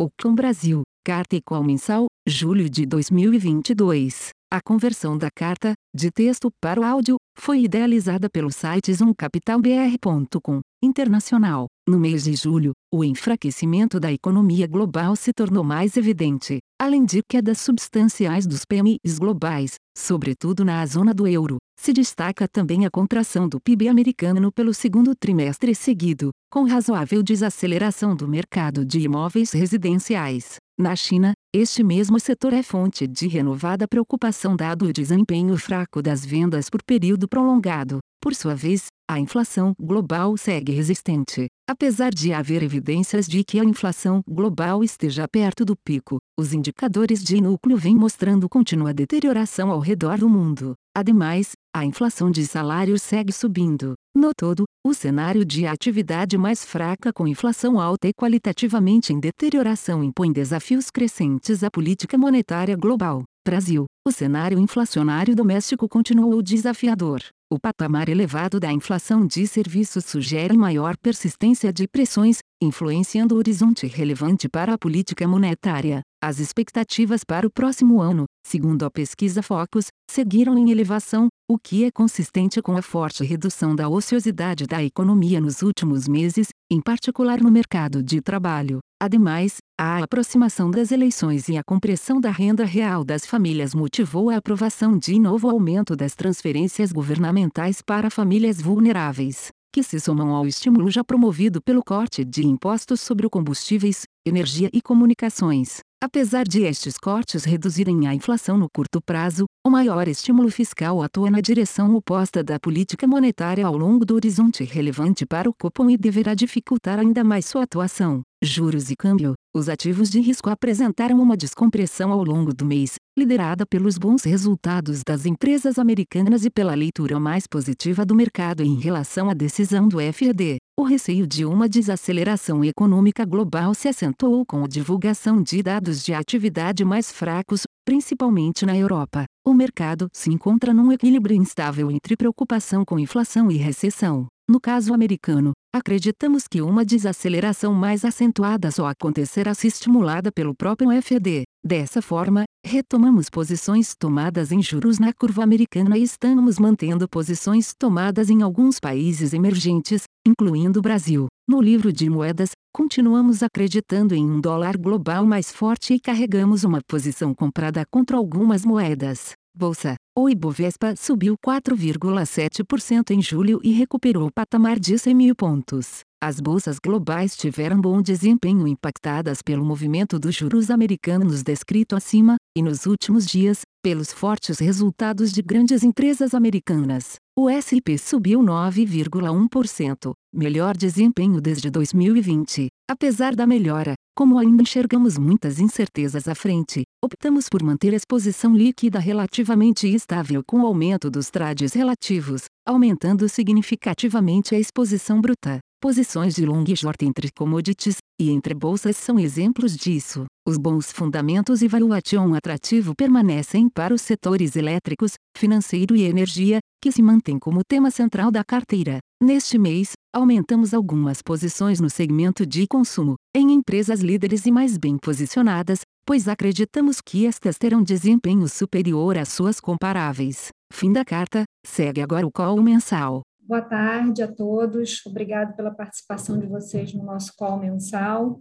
Ocon Brasil, Carta Qual Mensal, julho de 2022. A conversão da carta, de texto para o áudio, foi idealizada pelo site zoomcapitalbr.com, internacional. No mês de julho, o enfraquecimento da economia global se tornou mais evidente, além de quedas substanciais dos PMIs globais, sobretudo na zona do euro. Se destaca também a contração do PIB americano pelo segundo trimestre seguido, com razoável desaceleração do mercado de imóveis residenciais. Na China, este mesmo setor é fonte de renovada preocupação dado o desempenho fraco das vendas por período prolongado. Por sua vez, a inflação global segue resistente. Apesar de haver evidências de que a inflação global esteja perto do pico, os indicadores de núcleo vêm mostrando contínua deterioração ao redor do mundo. Ademais, a inflação de salários segue subindo. No todo, o cenário de atividade mais fraca com inflação alta e qualitativamente em deterioração impõe desafios crescentes à política monetária global. Brasil, o cenário inflacionário doméstico continuou desafiador. O patamar elevado da inflação de serviços sugere maior persistência de pressões, influenciando o horizonte relevante para a política monetária. As expectativas para o próximo ano, segundo a pesquisa Focus, seguiram em elevação, o que é consistente com a forte redução da ociosidade da economia nos últimos meses, em particular no mercado de trabalho. Ademais, a aproximação das eleições e a compressão da renda real das famílias motivou a aprovação de novo aumento das transferências governamentais para famílias vulneráveis, que se somam ao estímulo já promovido pelo corte de impostos sobre combustíveis, energia e comunicações. Apesar de estes cortes reduzirem a inflação no curto prazo, o maior estímulo fiscal atua na direção oposta da política monetária ao longo do horizonte relevante para o Copom e deverá dificultar ainda mais sua atuação. Juros e câmbio. Os ativos de risco apresentaram uma descompressão ao longo do mês, liderada pelos bons resultados das empresas americanas e pela leitura mais positiva do mercado em relação à decisão do FED. O receio de uma desaceleração econômica global se acentuou com a divulgação de dados de atividade mais fracos, principalmente na Europa. O mercado se encontra num equilíbrio instável entre preocupação com inflação e recessão. No caso americano, acreditamos que uma desaceleração mais acentuada só acontecerá se estimulada pelo próprio FED. Dessa forma, retomamos posições tomadas em juros na curva americana e estamos mantendo posições tomadas em alguns países emergentes, incluindo o Brasil. No livro de moedas, continuamos acreditando em um dólar global mais forte e carregamos uma posição comprada contra algumas moedas. Bolsa. O Ibovespa subiu 4,7% em julho e recuperou o patamar de 100 mil pontos. As bolsas globais tiveram bom desempenho impactadas pelo movimento dos juros americanos descrito acima, e nos últimos dias, pelos fortes resultados de grandes empresas americanas. O S&P subiu 9,1%, melhor desempenho desde 2020. Apesar da melhora, como ainda enxergamos muitas incertezas à frente, optamos por manter a exposição líquida relativamente estável com o aumento dos trades relativos, aumentando significativamente a exposição bruta. Posições de long e short entre commodities e entre bolsas são exemplos disso. Os bons fundamentos e valuation atrativo permanecem para os setores elétricos, financeiro e energia, que se mantêm como tema central da carteira. Neste mês, aumentamos algumas posições no segmento de consumo, em empresas líderes e mais bem posicionadas, pois acreditamos que estas terão desempenho superior às suas comparáveis. Fim da carta, segue agora o call mensal. Boa tarde a todos. Obrigado pela participação de vocês no nosso call mensal.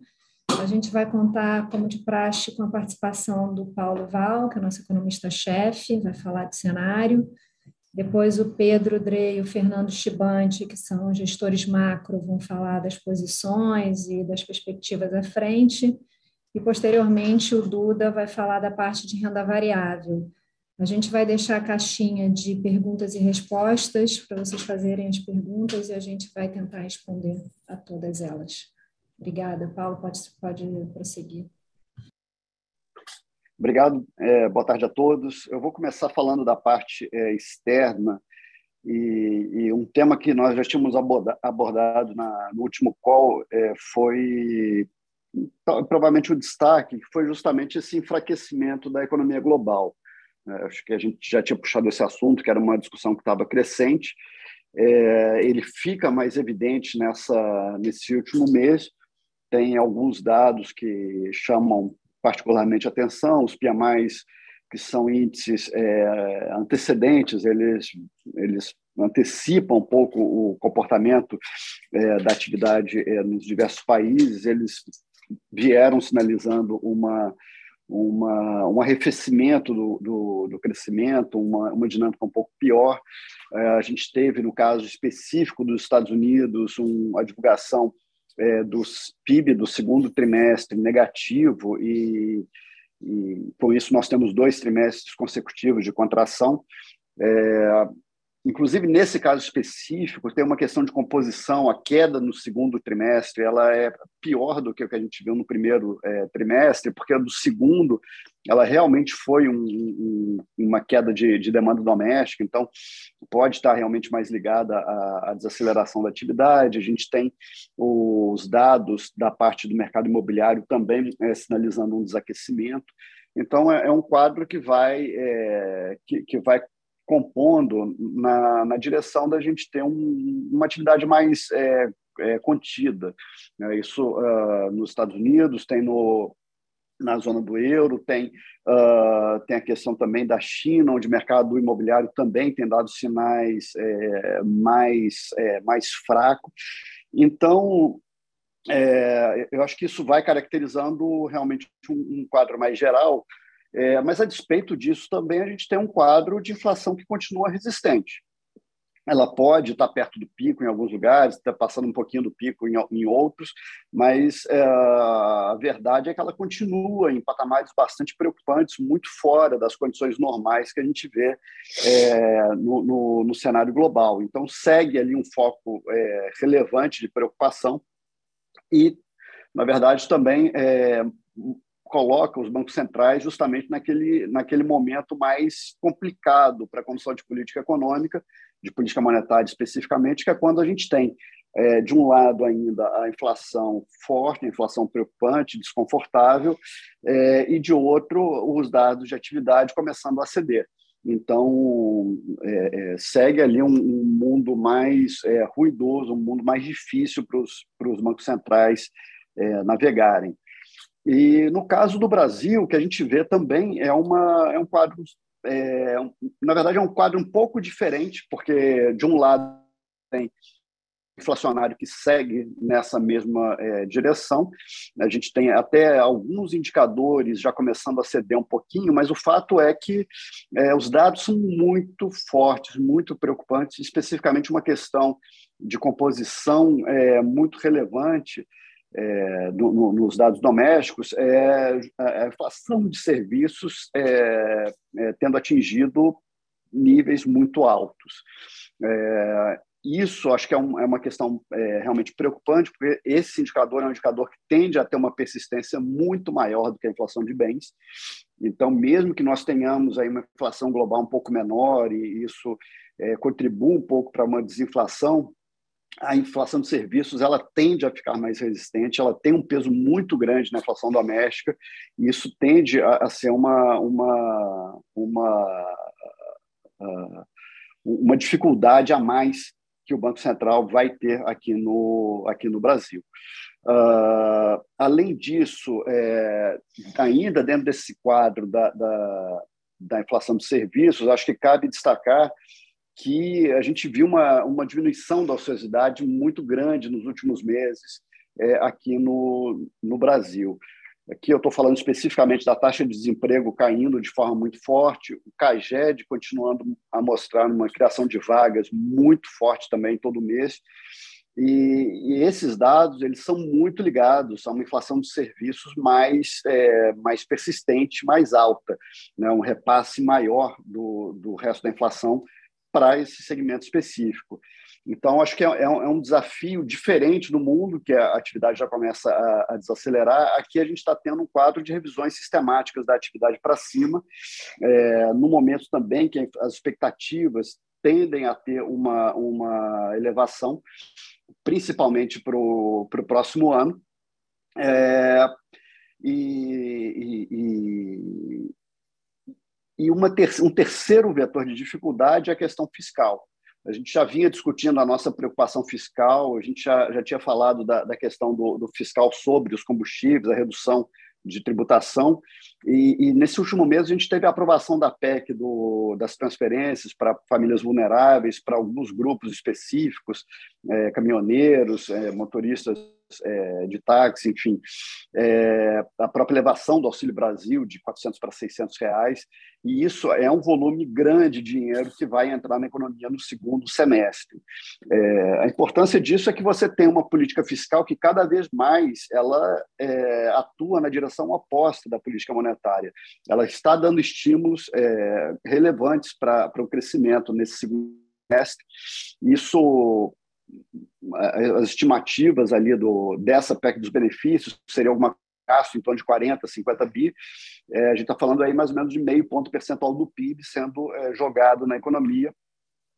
A gente vai contar, como de praxe, com a participação do Paulo Val, que é nosso economista-chefe, vai falar de cenário. Depois o Pedro Drey e o Fernando Chibante, que são gestores macro, vão falar das posições e das perspectivas à frente. E, posteriormente, o Duda vai falar da parte de renda variável. A gente vai deixar a caixinha de perguntas e respostas para vocês fazerem as perguntas e a gente vai tentar responder a todas elas. Obrigada. Paulo, pode, pode prosseguir. Obrigado. É, boa tarde a todos. Eu vou começar falando da parte é, externa e, e, um tema que nós já tínhamos aborda, abordado na, no último call é, foi provavelmente o destaque, que foi justamente esse enfraquecimento da economia global. É, acho que a gente já tinha puxado esse assunto, que era uma discussão que estava crescente. É, ele fica mais evidente nessa nesse último mês, tem alguns dados que chamam particularmente atenção, os PMIs, que são índices é, antecedentes, eles, eles antecipam um pouco o comportamento é, da atividade é, nos diversos países, eles vieram sinalizando uma, uma, um arrefecimento do, do, do crescimento, uma, uma dinâmica um pouco pior. É, a gente teve, no caso específico dos Estados Unidos, um, a divulgação é, dos PIB do segundo trimestre negativo e, e, com isso nós temos dois trimestres consecutivos de contração. É, Inclusive, nesse caso específico, tem uma questão de composição. A queda no segundo trimestre ela é pior do que o que a gente viu no primeiro é, trimestre, porque a do segundo ela realmente foi um, um, uma queda de, de, demanda doméstica, então pode estar realmente mais ligada à, à, desaceleração da atividade. A gente tem os dados da parte do mercado imobiliário também é, sinalizando um desaquecimento. Então, é, é um quadro que vai, é, que, que vai compondo na, na direção da gente ter um, uma atividade mais é, é, contida. Né? Isso uh, nos Estados Unidos, tem no, na zona do euro, tem, uh, tem a questão também da China, onde o mercado imobiliário também tem dado sinais é, mais, é, mais fracos. Então, é, eu acho que isso vai caracterizando realmente um, um quadro mais geral é, mas, a despeito disso, também a gente tem um quadro de inflação que continua resistente. Ela pode estar perto do pico em alguns lugares, está passando um pouquinho do pico em, em outros, mas é, a verdade é que ela continua em patamares bastante preocupantes, muito fora das condições normais que a gente vê é, no, no, no, cenário global. Então, segue ali um foco é, relevante de preocupação e, na verdade, também é, coloca os bancos centrais justamente naquele, naquele momento mais complicado para a condução de política econômica, de política monetária especificamente, que é quando a gente tem, é, de um lado, ainda a inflação forte, a inflação preocupante, desconfortável, é, e de outro, os dados de atividade começando a ceder. Então, é, é segue ali um, um mundo mais é, ruidoso, um mundo mais difícil para os bancos centrais é, navegarem. E no caso do Brasil, o que a gente vê também é, uma, é um quadro, é, na verdade, é um quadro um pouco diferente, porque de um lado tem inflacionário que segue nessa mesma é, direção. A gente tem até alguns indicadores já começando a ceder um pouquinho, mas o fato é que é, os dados são muito fortes, muito preocupantes, especificamente uma questão de composição é, muito relevante é, no, nos dados domésticos é a inflação de serviços é, é, tendo atingido níveis muito altos. É, isso acho que é, um, é uma questão é, realmente preocupante, porque esse indicador é um indicador que tende a ter uma persistência muito maior do que a inflação de bens. Então, mesmo que nós tenhamos aí uma inflação global um pouco menor e isso é, contribua um pouco para uma desinflação, a inflação de serviços ela tende a ficar mais resistente, ela tem um peso muito grande na inflação doméstica, e isso tende a, a ser uma, uma, uma, uma dificuldade a mais que o Banco Central vai ter aqui no, aqui no Brasil. Uh, além disso, é, ainda dentro desse quadro da, da, da inflação de serviços, acho que cabe destacar que a gente viu uma, uma diminuição da ociosidade muito grande nos últimos meses é, aqui no, no Brasil. Aqui eu estou falando especificamente da taxa de desemprego caindo de forma muito forte, o CAGED continuando a mostrar uma criação de vagas muito forte também todo mês. E, e, esses dados eles são muito ligados a uma inflação de serviços mais, é, mais persistente, mais alta, né? um repasse maior do, do resto da inflação para esse segmento específico. Então, acho que é, é, um, é, um, desafio diferente no mundo, que a atividade já começa a, a desacelerar. Aqui a gente está tendo um quadro de revisões sistemáticas da atividade para cima, é, no momento também que as expectativas tendem a ter uma, uma elevação, principalmente para o próximo ano. É, e, e, e ter um terceiro vetor de dificuldade é a questão fiscal. a gente já vinha discutindo a nossa preocupação fiscal, a gente já, já tinha falado da, da questão do, do fiscal sobre os combustíveis, a redução de tributação. E, e, nesse último mês a gente teve a aprovação da PEC do, das transferências para famílias vulneráveis, para alguns grupos específicos, é, caminhoneiros, é, motoristas é, de táxi, enfim, é, a própria elevação do Auxílio Brasil de 400 para 600 reais, e isso é um volume grande de dinheiro que vai entrar na economia no segundo semestre. É, a importância disso é que você tem uma política fiscal que cada vez mais ela é, atua na direção oposta da política monetária. Ela está dando estímulos é, relevantes para o crescimento nesse segundo semestre. Isso as estimativas ali do, dessa PEC dos benefícios seria alguma gasto em torno de 40, 50 bi, é, a gente está falando aí mais ou menos de meio ponto percentual do PIB sendo é, jogado na economia.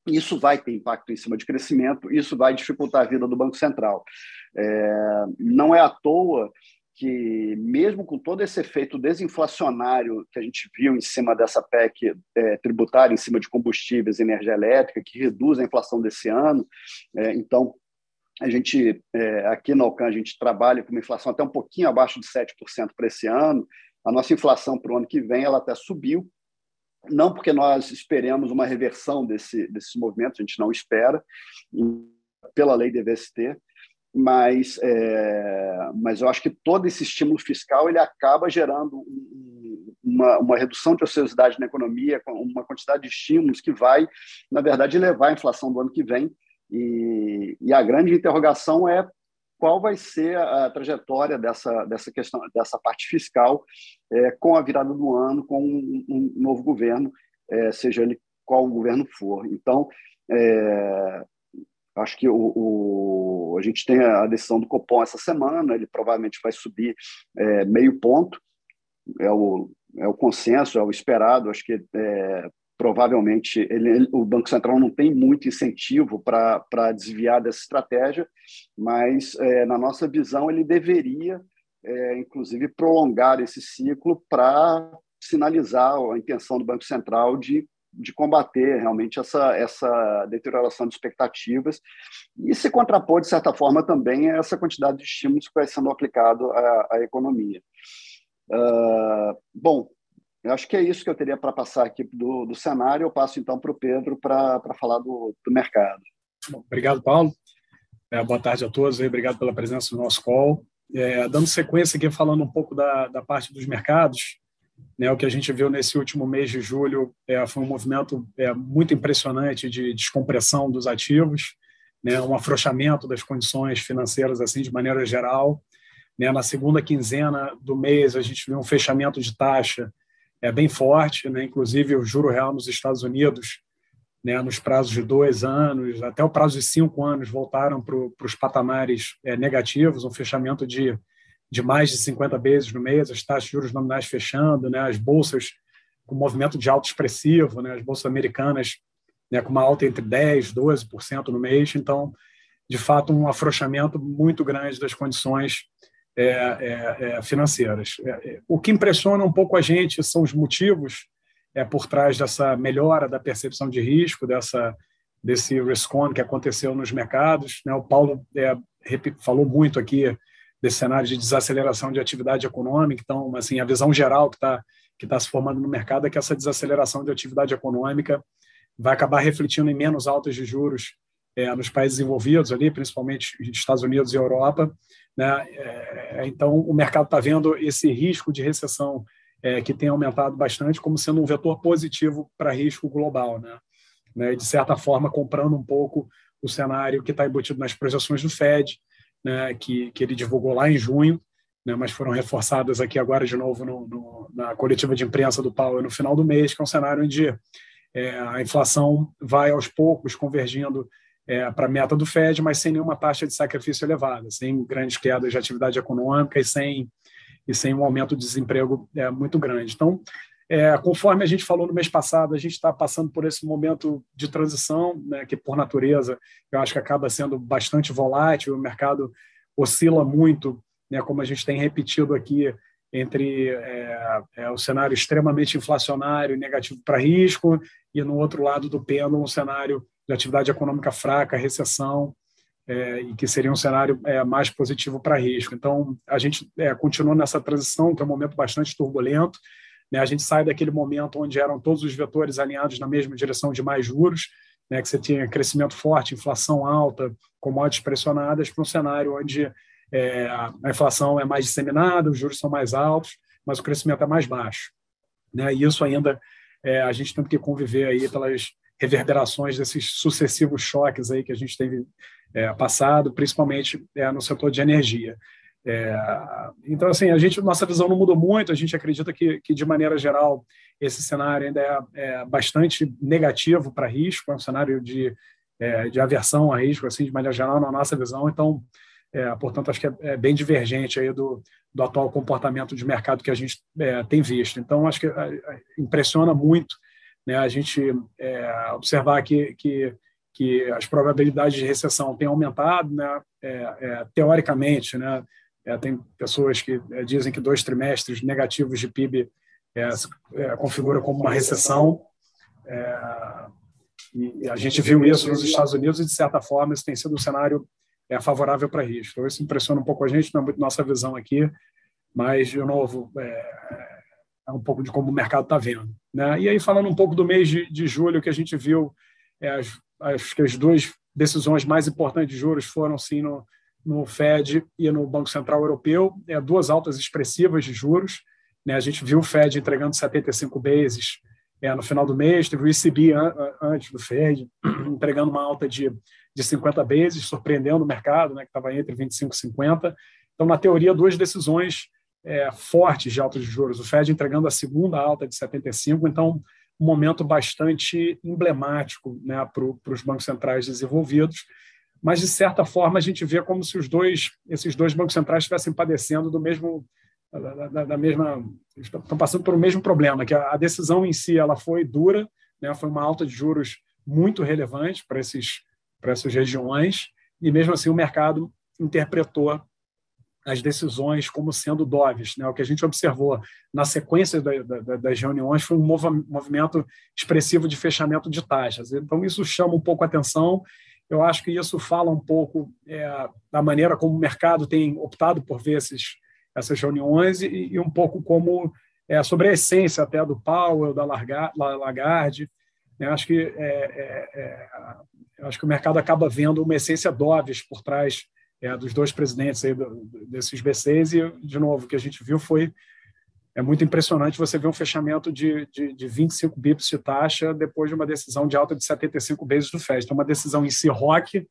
Isso vai ter impacto em cima de crescimento, isso vai dificultar a vida do Banco Central. É, não é à toa que, mesmo com todo esse efeito desinflacionário que a gente viu em cima dessa PEC é, tributária, em cima de combustíveis e energia elétrica, que reduz a inflação desse ano, é, então a gente, é, aqui na Alcan, a gente trabalha com uma inflação até um pouquinho abaixo de 7% para esse ano. A nossa inflação para o ano que vem ela até subiu, não porque nós esperemos uma reversão desse, desses movimentos, a gente não espera, pela lei ter, mas, é, mas eu acho que todo esse estímulo fiscal ele acaba gerando uma, uma redução de ociosidade na economia, uma quantidade de estímulos que vai, na verdade, levar a inflação do ano que vem. E, e a grande interrogação é qual vai ser a trajetória dessa, dessa questão, dessa parte fiscal é, com a virada do ano, com um, um novo governo, é, seja ele qual o governo for. Então, é, Acho que o, o, a gente tem a decisão do Copom essa semana, ele provavelmente vai subir é, meio ponto, é o, é o consenso, é o esperado. Acho que é, provavelmente ele, o Banco Central não tem muito incentivo para desviar dessa estratégia, mas é, na nossa visão ele deveria, é, inclusive, prolongar esse ciclo para sinalizar a intenção do Banco Central de de combater realmente essa, essa deterioração de expectativas e se contrapor, de certa forma, também a essa quantidade de estímulos que vai sendo aplicado à, à economia. Uh, bom, eu acho que é isso que eu teria para passar aqui do, do cenário. Eu passo então para o Pedro para falar do, do mercado. Bom, obrigado, Paulo. É, boa tarde a todos. Obrigado pela presença no nosso call. É, dando sequência aqui, falando um pouco da, da parte dos mercados, né, o que a gente viu nesse último mês de julho é, foi um movimento é, muito impressionante de descompressão dos ativos, né, um afrouxamento das condições financeiras assim de maneira geral. Né, na segunda quinzena do mês, a gente viu um fechamento de taxa é, bem forte, né, inclusive o juro real nos Estados Unidos, né, nos prazos de dois anos, até o prazo de cinco anos, voltaram para os patamares é, negativos, um fechamento de de mais de 50 vezes no mês, as taxas de juros nominais fechando, né, as bolsas com movimento de alto expressivo, né, as bolsas americanas né, com uma alta entre 10% e 12% no mês. Então, de fato, um afrouxamento muito grande das condições é, é, é, financeiras. É, é, o que impressiona um pouco a gente são os motivos é, por trás dessa melhora da percepção de risco, dessa desse risk-on que aconteceu nos mercados. Né? O Paulo é, falou muito aqui desse cenário de desaceleração de atividade econômica. Então, assim, a visão geral que está que tá se formando no mercado é que essa desaceleração de atividade econômica vai acabar refletindo em menos altas de juros é, nos países envolvidos ali, principalmente Estados Unidos e Europa. Né? É, então, o mercado está vendo esse risco de recessão é, que tem aumentado bastante como sendo um vetor positivo para risco global, né? né? De certa forma, comprando um pouco o cenário que está embutido nas projeções do Fed, né, que, que ele divulgou lá em junho, né, mas foram reforçadas aqui agora de novo no, no, na coletiva de imprensa do Powell no final do mês, que é um cenário onde é, a inflação vai aos poucos convergindo é, para a meta do Fed, mas sem nenhuma taxa de sacrifício elevada, sem grandes quedas de atividade econômica e sem, e sem um aumento de desemprego é, muito grande. Então, é, conforme a gente falou no mês passado, a gente está passando por esse momento de transição, né, que por natureza eu acho que acaba sendo bastante volátil, o mercado oscila muito, né, como a gente tem repetido aqui, entre é, é, o cenário extremamente inflacionário negativo para risco, e no outro lado do pêndulo, um cenário de atividade econômica fraca, recessão, é, e que seria um cenário é, mais positivo para risco. Então, a gente é, continua nessa transição, que é um momento bastante turbulento. Né? A gente sai daquele momento onde eram todos os vetores alinhados na mesma direção de mais juros, né? que você tinha crescimento forte, inflação alta, commodities pressionadas, para um cenário onde é, a inflação é mais disseminada, os juros são mais altos, mas o crescimento é mais baixo. Né? E isso ainda é, a gente tem que conviver aí pelas reverberações desses sucessivos choques aí que a gente teve é, passado, principalmente é, no setor de energia. É, então, assim, a gente, nossa visão não mudou muito. A gente acredita que, que de maneira geral, esse cenário ainda é, é bastante negativo para risco, é um cenário de, é, de aversão a risco, assim, de maneira geral, na nossa visão. Então, é, portanto, acho que é, bem divergente aí do, do atual comportamento de mercado que a gente tem visto. Então, acho que impressiona muito né, a gente observar que, que que as probabilidades de recessão têm aumentado, né? É, é, teoricamente, né? É, tem pessoas que é, dizem que dois trimestres negativos de PIB é, é, configura como uma recessão. e a gente viu isso nos Estados Unidos e, de certa forma, isso tem sido um cenário favorável para risco. Então, isso impressiona um pouco a gente, não é muito nossa visão aqui, mas, de novo, é, um pouco de como o mercado está vendo. Né? E aí, falando um pouco do mês de, de julho, que a gente viu as acho que as duas decisões mais importantes de juros foram sim no, no Fed e no Banco Central Europeu, é, duas altas expressivas de juros. Né? A gente viu o Fed entregando 75 bases é, no final do mês, teve o ECB an, antes do Fed entregando uma alta de, de 50 bases, surpreendendo o mercado, né, que estava entre 25 e 50. Então, na teoria, duas decisões é, fortes de alta de juros. O Fed entregando a segunda alta de 75, então um momento bastante emblemático né, para os bancos centrais desenvolvidos, mas de certa forma a gente vê como se os dois, esses dois bancos centrais estivessem padecendo do mesmo da, da, da, mesma estão passando por o mesmo problema que a, a decisão em si ela foi dura né foi uma alta de juros muito relevante para esses para essas regiões e mesmo assim o mercado interpretou as decisões como sendo doves. Né? O que a gente observou na sequência da, da, das reuniões foi um movimento expressivo de fechamento de taxas. Então, isso chama um pouco a atenção. Eu acho que isso fala um pouco é, da maneira como o mercado tem optado por ver esses, essas reuniões e, e um pouco como é, sobre a essência até do Powell, da Lagarde. Eu acho que, é, é, é acho que o mercado acaba vendo uma essência doves por trás é, dos dois presidentes aí desses BCs e, de novo, o que a gente viu foi é muito impressionante você ver um fechamento de, de, de 25 bips de taxa depois de uma decisão de alta de 75 vezes do FED. Então, uma decisão em si rock,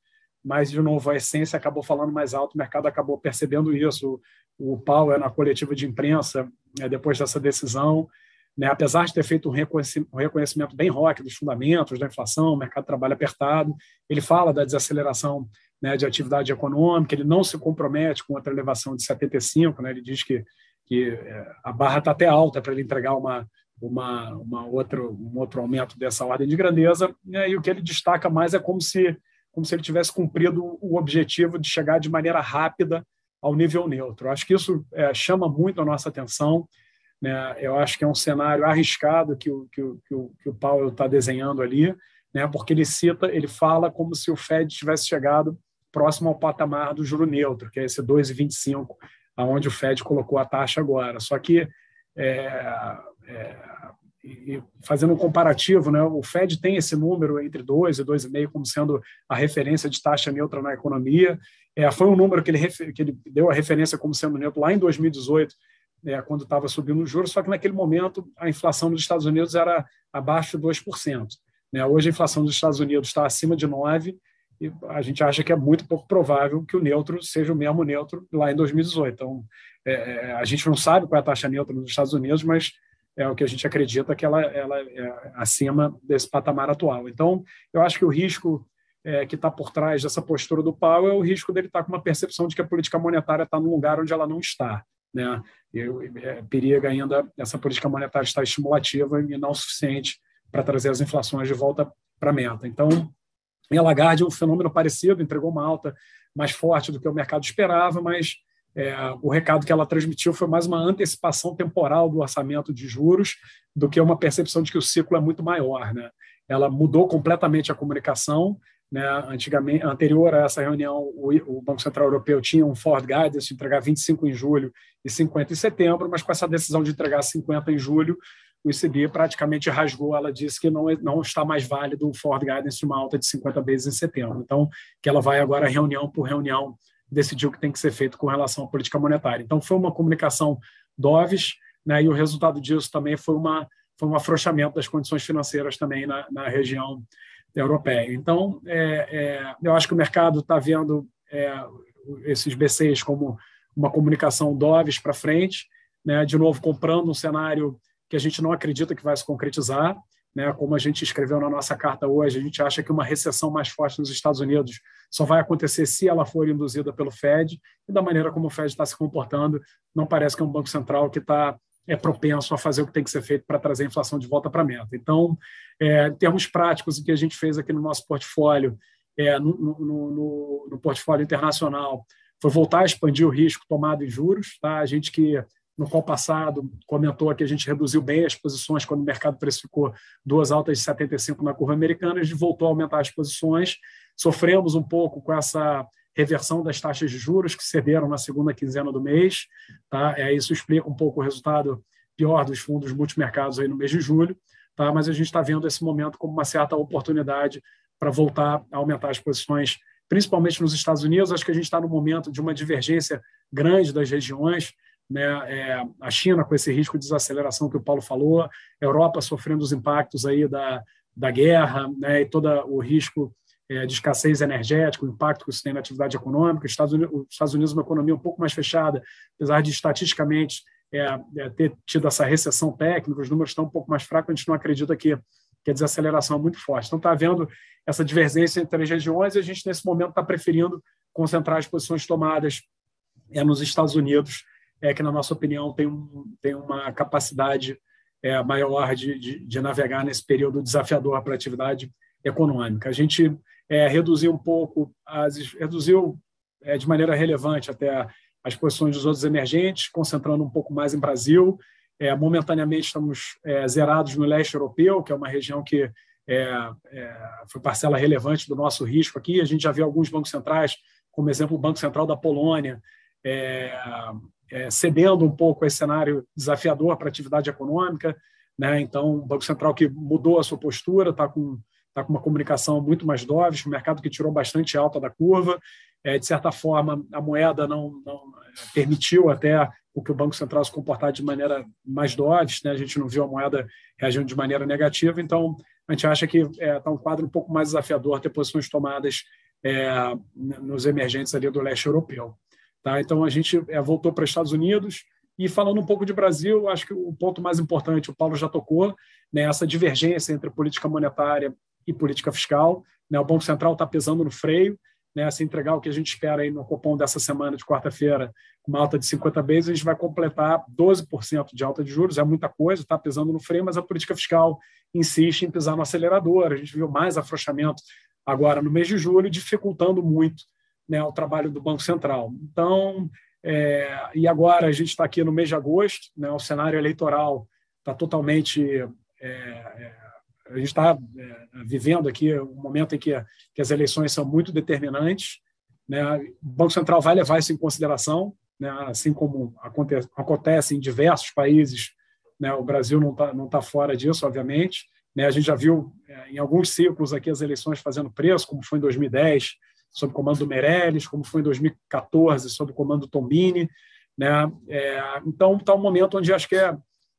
mas, de novo, a essência acabou falando mais alto, o mercado acabou percebendo isso. O, o Powell, na coletiva de imprensa, né, depois dessa decisão, né, apesar de ter feito um reconhecimento, bem rock dos fundamentos da inflação, mercado de trabalho apertado, ele fala da desaceleração né, de atividade econômica, ele não se compromete com outra elevação de 75, né, ele diz que, que é, a barra está até alta para ele entregar uma, uma, uma outro, um outro aumento dessa ordem de grandeza, né, e o que ele destaca mais é como se, como se ele tivesse cumprido o objetivo de chegar de maneira rápida ao nível neutro. Acho que isso é, chama muito a nossa atenção, né, eu acho que é um cenário arriscado que o, que o, que o, que o Paulo está desenhando ali, né, porque ele cita, ele fala como se o Fed tivesse chegado próximo ao patamar do juro neutro, que é esse 2,25, aonde o Fed colocou a taxa agora. Só que, é, é, fazendo um comparativo, né, o Fed tem esse número entre 2 e 2,5 como sendo a referência de taxa neutra na economia. É, foi um número que ele, que ele deu a referência como sendo neutro lá em 2018, é, quando estava subindo o juros, só que naquele momento a inflação dos Estados Unidos era abaixo de 2%. Né? Hoje a inflação dos Estados Unidos está acima de 9%, e a gente acha que é muito pouco provável que o neutro seja o mesmo neutro lá em 2018. Então, é, é, a gente não sabe qual é a taxa neutra nos Estados Unidos, mas é o que a gente acredita que ela, ela é acima desse patamar atual. Então, eu acho que o risco é, que está por trás dessa postura do Powell é o risco dele estar tá com uma percepção de que a política monetária está num lugar onde ela não está. Né? E, é, periga ainda essa política monetária estar estimulativa e não suficiente para trazer as inflações de volta para a meta. Então, e a Lagarde, um fenômeno parecido, entregou uma alta mais forte do que o mercado esperava, mas é, o recado que ela transmitiu foi mais uma antecipação temporal do orçamento de juros do que uma percepção de que o ciclo é muito maior. Né? ela mudou completamente a comunicação. Né? Antigamente, anterior a essa reunião, o, o, Banco Central Europeu tinha um forward guidance de entregar 25 em julho e 50 em setembro, mas com essa decisão de entregar 50 em julho, o ECB praticamente rasgou. Ela disse que não, não está mais válido o forward guidance de uma alta de 50 vezes em setembro. Então, que ela vai agora reunião por reunião decidir o que tem que ser feito com relação à política monetária. Então, foi uma comunicação doves, né? e o resultado disso também foi uma foi um afrouxamento das condições financeiras também na, na região europeia. Então, é, é, eu acho que o mercado está vendo é, esses BCs como uma comunicação doves para frente, né, de novo comprando um cenário que a gente não acredita que vai se concretizar, né, como a gente escreveu na nossa carta hoje, a gente acha que uma recessão mais forte nos Estados Unidos só vai acontecer se ela for induzida pelo Fed, e da maneira como o Fed está se comportando, não parece que é um banco central que está é propenso a fazer o que tem que ser feito para trazer a inflação de volta para a meta. Então, é, em termos práticos, o que a gente fez aqui no nosso portfólio, é, no, no, no, no, portfólio internacional, foi voltar a expandir o risco tomado em juros. Tá? A gente que, no qual passado, comentou que a gente reduziu bem as posições quando o mercado precificou duas altas de 75 na curva americana, a gente voltou a aumentar as posições. Sofremos um pouco com essa reversão das taxas de juros que cederam na segunda quinzena do mês. Tá? É, isso explica um pouco o resultado pior dos fundos multimercados aí no mês de julho, tá? mas a gente está vendo esse momento como uma certa oportunidade para voltar a aumentar as posições, principalmente nos Estados Unidos. Acho que a gente está no momento de uma divergência grande das regiões. Né? É, a China, com esse risco de desaceleração que o Paulo falou, a Europa sofrendo os impactos aí da, da guerra né? e todo o risco é, de escassez energética, o impacto que isso tem na atividade econômica. Os Estados Unidos, os Estados Unidos uma economia um pouco mais fechada, apesar de estatisticamente é, é, ter tido essa recessão técnica, os números estão um pouco mais fracos, a gente não acredita que, que a desaceleração é muito forte. Então, está havendo essa divergência entre as regiões e a gente, nesse momento, está preferindo concentrar as posições tomadas é, nos Estados Unidos, é, que, na nossa opinião, tem, um, tem uma capacidade é, maior de, de, de navegar nesse período desafiador para a atividade econômica. A gente é, reduziu um pouco, as, reduziu é, de maneira relevante até as posições dos outros emergentes, concentrando um pouco mais em Brasil. É, momentaneamente estamos é, zerados no leste europeu, que é uma região que é, é, foi parcela relevante do nosso risco aqui. A gente já viu alguns bancos centrais, como exemplo o Banco Central da Polônia, cedendo um pouco esse cenário desafiador para a atividade econômica. Né? Então, o Banco Central que mudou a sua postura, está com está com uma comunicação muito mais dovish, um mercado que tirou bastante alta da curva. É, de certa forma, a moeda não, não é, permitiu até o que o Banco Central se comportar de maneira mais dovish, né? a gente não viu a moeda reagindo de maneira negativa, então a gente acha que está é, tá um quadro um pouco mais desafiador ter posições tomadas é, nos emergentes ali do leste europeu. Tá? Então a gente é, voltou para os Estados Unidos, e falando um pouco de Brasil, acho que o ponto mais importante, o Paulo já tocou, né, essa divergência entre política monetária e política fiscal. Né? O Banco Central está pesando no freio, né? se entregar o que a gente espera aí no Copom dessa semana, de quarta-feira, uma alta de 50 vezes, a gente vai completar 12% de alta de juros, é muita coisa, está pesando no freio, mas a política fiscal insiste em pisar no acelerador. A gente viu mais afrouxamento agora no mês de julho, dificultando muito né, o trabalho do Banco Central. Então, é, e agora a gente está aqui no mês de agosto, né, o cenário eleitoral está totalmente é, é, a gente está é, vivendo aqui um momento em que, que as eleições são muito determinantes. Né? O Banco Central vai levar isso em consideração, né? assim como acontece, acontece em diversos países. Né? O Brasil não está não tá fora disso, obviamente. Né? A gente já viu é, em alguns ciclos aqui as eleições fazendo preço, como foi em 2010, sob o comando do Meirelles, como foi em 2014, sob o comando do Tombini. Né? É, então, está um momento onde acho que é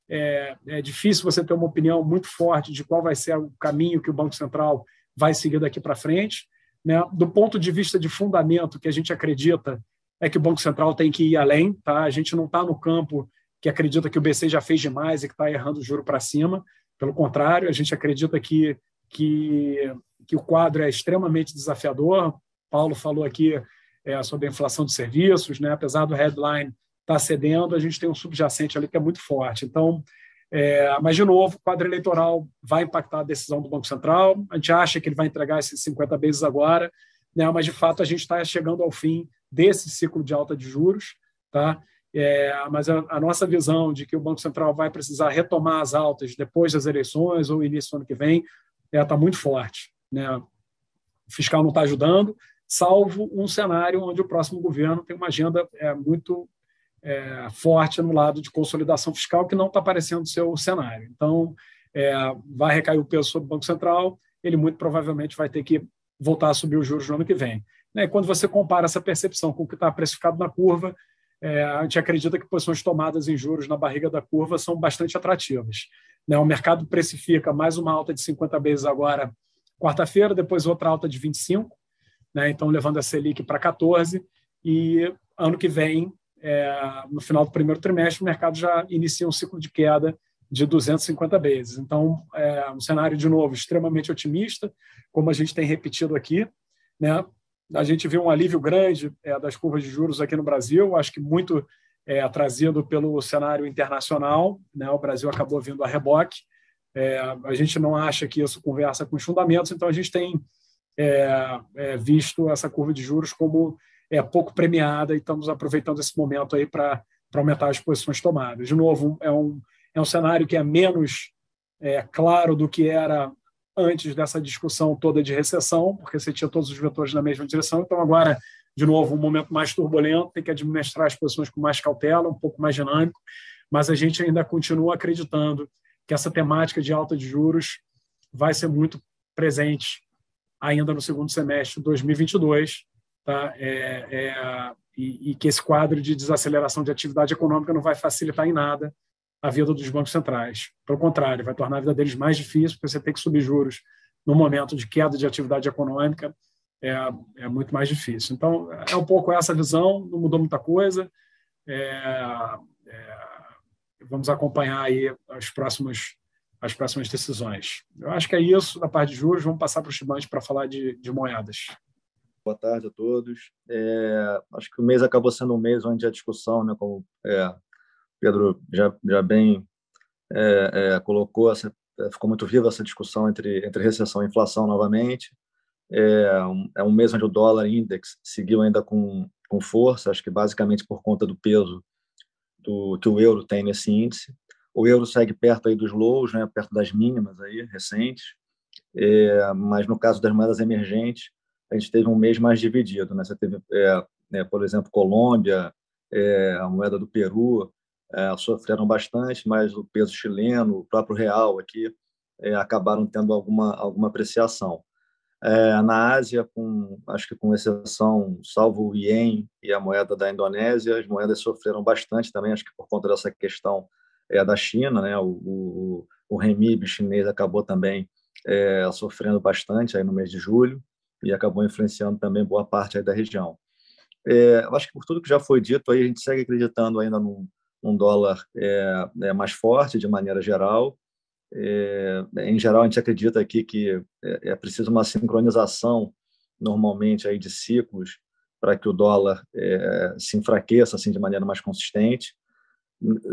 é, é difícil você ter uma opinião muito forte de qual vai ser o caminho que o Banco Central vai seguir daqui para frente. Né? Do ponto de vista de fundamento, que a gente acredita é que o Banco Central tem que ir além. Tá? A gente não está no campo que acredita que o BC já fez demais e que está errando o juro para cima. Pelo contrário, a gente acredita que, que, que o quadro é extremamente desafiador. Paulo falou aqui é, sobre a inflação de serviços, né? apesar do headline está cedendo, a gente tem um subjacente ali que é muito forte. Então, é, mas, de novo, o quadro eleitoral vai impactar a decisão do Banco Central. A gente acha que ele vai entregar esses 50 vezes agora, né, mas, de fato, a gente está chegando ao fim desse ciclo de alta de juros. Tá? É, mas a, a, nossa visão de que o Banco Central vai precisar retomar as altas depois das eleições ou início do ano que vem está muito forte. Né? O fiscal não está ajudando, salvo um cenário onde o próximo governo tem uma agenda é, muito é, forte no lado de consolidação fiscal, que não está parecendo ser o cenário. Então, é, vai recair o peso sobre o Banco Central, ele muito provavelmente vai ter que voltar a subir os juros no ano que vem. Né? Quando você compara essa percepção com o que está precificado na curva, é, a gente acredita que posições tomadas em juros na barriga da curva são bastante atrativas. Né? O mercado precifica mais uma alta de 50 vezes agora, quarta-feira, depois outra alta de 25, né? então levando a Selic para 14, e ano que vem, é, no final do primeiro trimestre, o mercado já inicia um ciclo de queda de 250 vezes. Então, é um cenário, de novo, extremamente otimista, como a gente tem repetido aqui. Né? A gente viu um alívio grande é, das curvas de juros aqui no Brasil, acho que muito é, trazido pelo cenário internacional. Né? O Brasil acabou vindo a reboque. É, a gente não acha que isso conversa com os fundamentos, então a gente tem visto essa curva de juros como é, pouco premiada e estamos aproveitando esse momento aí para aumentar as posições tomadas. De novo, é um, é um cenário que é menos é, claro do que era antes dessa discussão toda de recessão, porque você tinha todos os vetores na mesma direção. Então, agora, de novo, um momento mais turbulento, tem que administrar as posições com mais cautela, um pouco mais dinâmico, mas a gente ainda continua acreditando que essa temática de alta de juros vai ser muito presente ainda no segundo semestre de 2022, tá? É, é, e, e que esse quadro de desaceleração de atividade econômica não vai facilitar em nada a vida dos bancos centrais. Pelo contrário, vai tornar a vida deles mais difícil, porque você tem que subir juros no momento de queda de atividade econômica, é, é muito mais difícil. Então, é um pouco essa visão, não mudou muita coisa. É, é, vamos acompanhar aí as próximas, as próximas decisões. Eu acho que é isso da parte de juros. Vamos passar para o Chibante para falar de, de moedas. Boa tarde a todos. É, acho que o mês acabou sendo um mês onde a discussão, né, como é, Pedro já, já bem é, é, colocou, essa, é, ficou muito viva essa discussão entre, entre recessão e inflação novamente. É um, é um mês onde o dólar index seguiu ainda com, com força, acho que basicamente por conta do peso do, que o euro tem nesse índice. O euro segue perto aí dos lows, né, perto das mínimas aí recentes, é, mas no caso das moedas emergentes, a gente teve um mês mais dividido. Né? Você teve, é, né, por exemplo, Colômbia, é, a moeda do Peru, é, sofreram bastante, mas o peso chileno, o próprio real aqui, é, acabaram tendo alguma, alguma apreciação. É, na Ásia, com, acho que com exceção, salvo o ien e a moeda da Indonésia, as moedas sofreram bastante também, acho que por conta dessa questão é, da China, né? o, o, o renminbi chinês acabou também é, sofrendo bastante aí no mês de julho e acabou influenciando também boa parte da região. É, acho que por tudo que já foi dito, aí a gente segue acreditando ainda num, um dólar é, é mais forte de maneira geral. É, em geral, a gente acredita aqui que é, é preciso uma sincronização, normalmente, aí de ciclos para que o dólar se enfraqueça assim, de maneira mais consistente.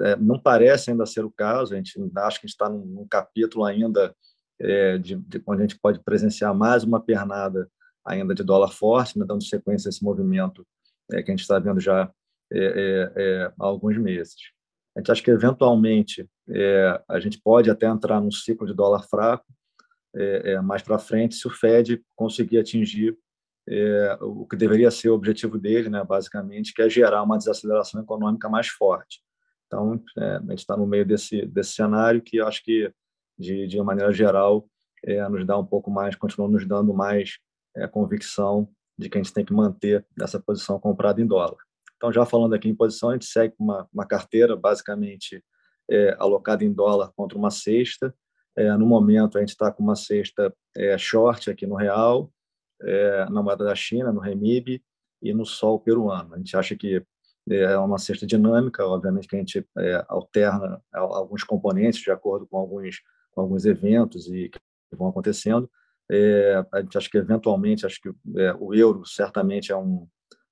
É, não parece ainda ser o caso, a gente acha que a gente está num, capítulo ainda é, de, de, onde a gente pode presenciar mais uma pernada ainda de dólar forte, né, dando sequência a esse movimento é, que a gente está vendo já é, é, é, há alguns meses. A gente acha que, eventualmente, a gente pode até entrar num ciclo de dólar fraco mais para frente, se o Fed conseguir atingir o que deveria ser o objetivo dele, né, basicamente, que é gerar uma desaceleração econômica mais forte. Então, a gente está no meio desse, desse cenário que eu acho que, de, de maneira geral, nos dá um pouco mais, continua nos dando mais convicção de que a gente tem que manter essa posição comprada em dólar. Então, já falando aqui em posição, a gente segue uma, uma carteira basicamente é, alocada em dólar contra uma cesta. É, no momento, a gente está com uma cesta é, short aqui no real, é, na moeda da China, no REMIB e no sol peruano. A gente acha que é uma cesta dinâmica, obviamente que a gente é, alterna alguns componentes de acordo com alguns, com alguns eventos e que vão acontecendo. É, a gente acha que eventualmente acho que é, o euro certamente é um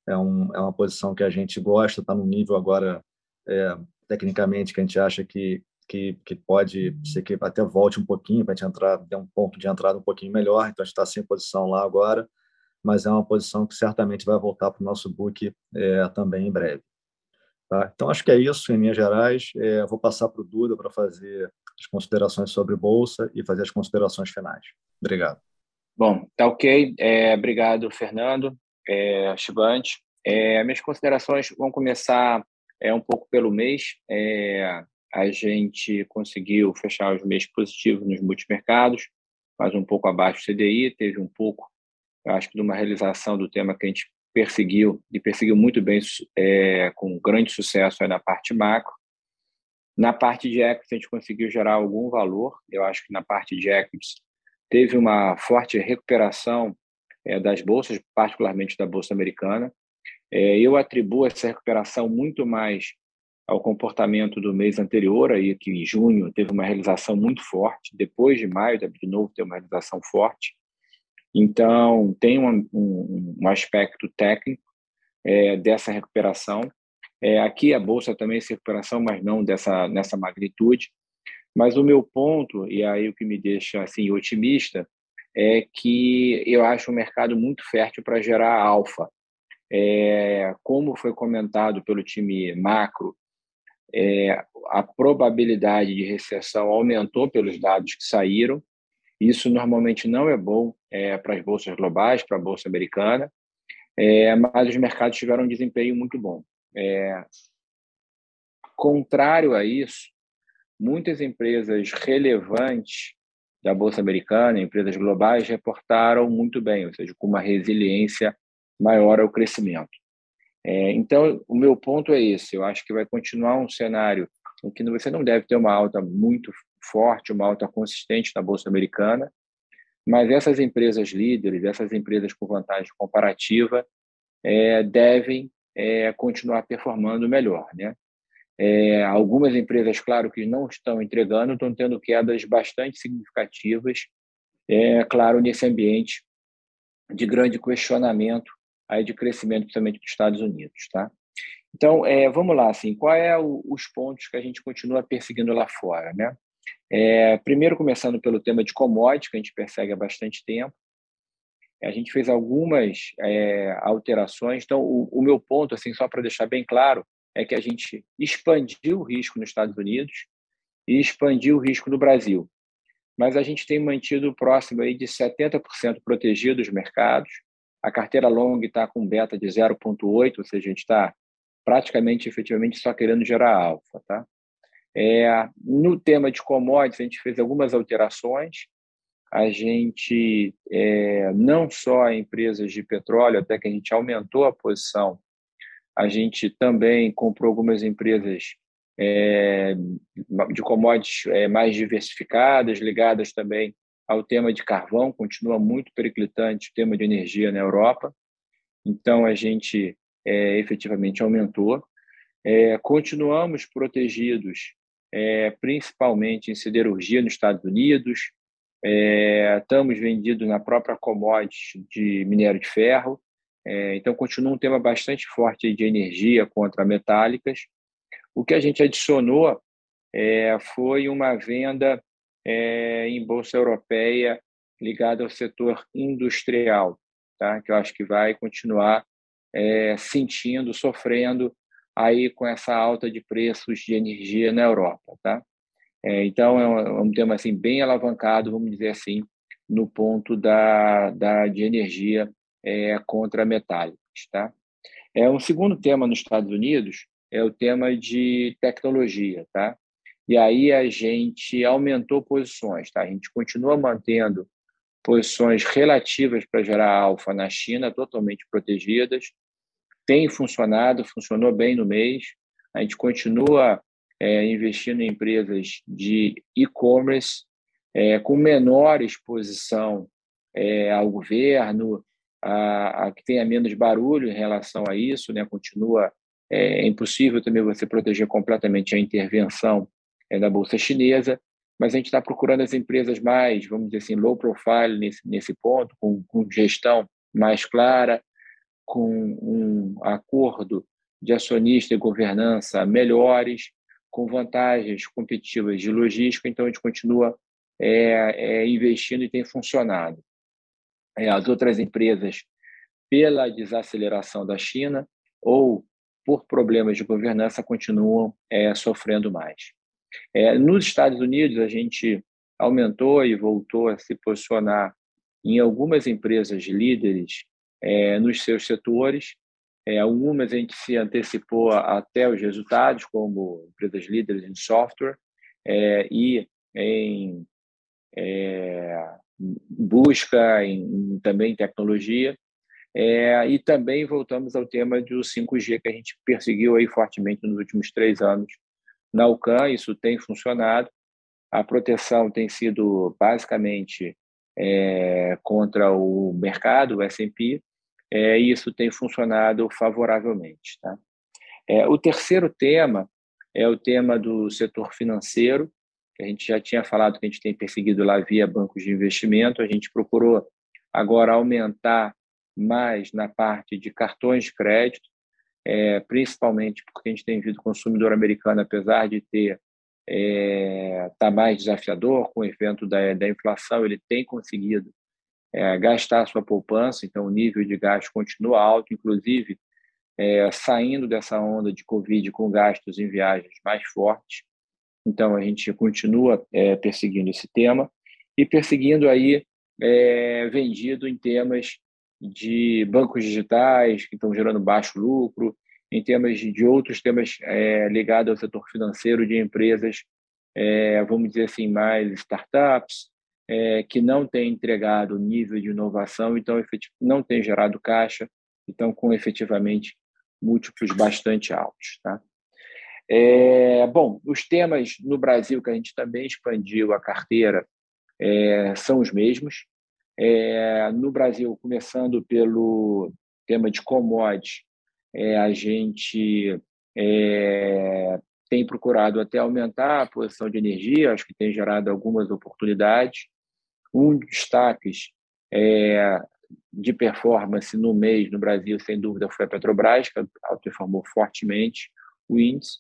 é, um, é uma posição que a gente gosta, está no nível agora, é, tecnicamente, que a gente acha que, que, que pode ser que até volte um pouquinho para a gente entrar, ter um ponto de entrada um pouquinho melhor, então a gente está sem posição lá agora, mas é uma posição que certamente vai voltar para o nosso book é, também em breve. Tá? Então, acho que é isso, em linhas gerais. É, vou passar para o Duda para fazer as considerações sobre Bolsa e fazer as considerações finais. Obrigado. Bom, tá ok. É, obrigado, Fernando, é, Chibante. É, minhas considerações vão começar é, um pouco pelo mês. É, a gente conseguiu fechar os meses positivos nos multimercados, mas um pouco abaixo do CDI, teve um pouco, acho que, de uma realização do tema que a gente perseguiu, e perseguiu muito bem, é, com grande sucesso aí na parte macro. Na parte de equities, a gente conseguiu gerar algum valor. Eu acho que na parte de equities teve uma forte recuperação é, das bolsas, particularmente da Bolsa Americana. É, eu atribuo essa recuperação muito mais ao comportamento do mês anterior, aí que em junho teve uma realização muito forte, depois de maio de novo ter uma realização forte. Então, tem um, um, um aspecto técnico é, dessa recuperação. É, aqui a Bolsa também é recuperação, mas não dessa, nessa magnitude. Mas o meu ponto, e aí o que me deixa assim otimista, é que eu acho o mercado muito fértil para gerar alfa. É, como foi comentado pelo time macro, é, a probabilidade de recessão aumentou pelos dados que saíram, isso normalmente não é bom é, para as bolsas globais, para a bolsa americana, é, mas os mercados tiveram um desempenho muito bom. É, contrário a isso, muitas empresas relevantes da bolsa americana, empresas globais, reportaram muito bem, ou seja, com uma resiliência maior ao crescimento. É, então, o meu ponto é esse: eu acho que vai continuar um cenário em que você não deve ter uma alta muito forte, uma alta consistente na Bolsa Americana, mas essas empresas líderes, essas empresas com vantagem comparativa, é, devem é, continuar performando melhor. Né? É, algumas empresas, claro, que não estão entregando, estão tendo quedas bastante significativas, é, claro, nesse ambiente de grande questionamento aí de crescimento, principalmente dos Estados Unidos. Tá? Então, é, vamos lá, assim, qual é os pontos que a gente continua perseguindo lá fora? Né? É, primeiro, começando pelo tema de commodities, que a gente persegue há bastante tempo. A gente fez algumas é, alterações. Então, o, o, meu ponto, assim, só para deixar bem claro, é que a gente expandiu o risco nos Estados Unidos e expandiu o risco no Brasil. Mas a gente tem mantido próximo aí de 70% protegido os mercados. A carteira longa está com beta de 0,8, ou seja, a gente está praticamente, efetivamente, só querendo gerar alfa. Tá? É, no tema de commodities, a gente fez algumas alterações. A gente, é, não só empresas de petróleo, até que a gente aumentou a posição, a gente também comprou algumas empresas é, de commodities é, mais diversificadas, ligadas também ao tema de carvão, continua muito periclitante o tema de energia na Europa. Então, a gente é, efetivamente aumentou. É, continuamos protegidos é, principalmente em siderurgia nos Estados Unidos. É, estamos vendidos na própria commodity de minério de ferro. É, então, continua um tema bastante forte de energia contra metálicas. O que a gente adicionou é, foi uma venda é, em bolsa europeia ligada ao setor industrial, tá? que eu acho que vai continuar é, sentindo, sofrendo aí com essa alta de preços de energia na Europa, tá? É, então é um, é um, tema assim bem alavancado, vamos dizer assim, no ponto da, da de energia é, contra metálicos, tá? É um segundo tema nos Estados Unidos é o tema de tecnologia, tá? E aí a gente aumentou posições, tá? A gente continua mantendo posições relativas para gerar alfa na China, totalmente protegidas, tem funcionado, funcionou bem no mês. A gente continua é, investindo em empresas de e-commerce é, com menor exposição é, ao governo, a, a, que tenha menos barulho em relação a isso, né? Continua é, é impossível também você proteger completamente a intervenção é, da bolsa chinesa, mas a gente está procurando as empresas mais, vamos dizer assim, low profile nesse nesse ponto, com, com gestão mais clara, com um acordo de acionista e governança melhores, com vantagens competitivas de logística, então a gente continua é, é, investindo e tem funcionado. É, as outras empresas, pela desaceleração da China ou por problemas de governança, continuam é, sofrendo mais. É, nos Estados Unidos, a gente aumentou e voltou a se posicionar em algumas empresas líderes é, nos seus setores. É, algumas a gente se antecipou até os resultados, como empresas líderes em software é, e em busca, em, também tecnologia. E também voltamos ao tema do 5G que a gente perseguiu aí fortemente nos últimos três anos na UCAN. Isso tem funcionado. A proteção tem sido basicamente é, contra o mercado, o S&P, é, isso tem funcionado favoravelmente. Tá? É, o terceiro tema é o tema do setor financeiro, que a gente já tinha falado que a gente tem perseguido lá via bancos de investimento, a gente procurou agora aumentar mais na parte de cartões de crédito, é, principalmente porque a gente tem visto o consumidor americano, apesar de ter é, tá mais desafiador com o evento da, da inflação, ele tem conseguido é, gastar sua poupança, então o nível de gasto continua alto, inclusive é, saindo dessa onda de Covid com gastos em viagens mais fortes. Então a gente continua é, perseguindo esse tema e perseguindo aí é, vendido em temas de bancos digitais que estão gerando baixo lucro, em temas de outros temas é, ligados ao setor financeiro de empresas, é, vamos dizer assim, mais startups, é, que não têm entregado nível de inovação, então não têm gerado caixa, então com efetivamente múltiplos bastante altos. Tá? É, bom, os temas no Brasil que a gente também expandiu a carteira é, são os mesmos. É, no Brasil, começando pelo tema de commodities, é, a gente é, tem procurado até aumentar a posição de energia, acho que tem gerado algumas oportunidades. Um dos destaques é, de performance no mês no Brasil, sem dúvida, foi a Petrobras, que outperformou fortemente o índice.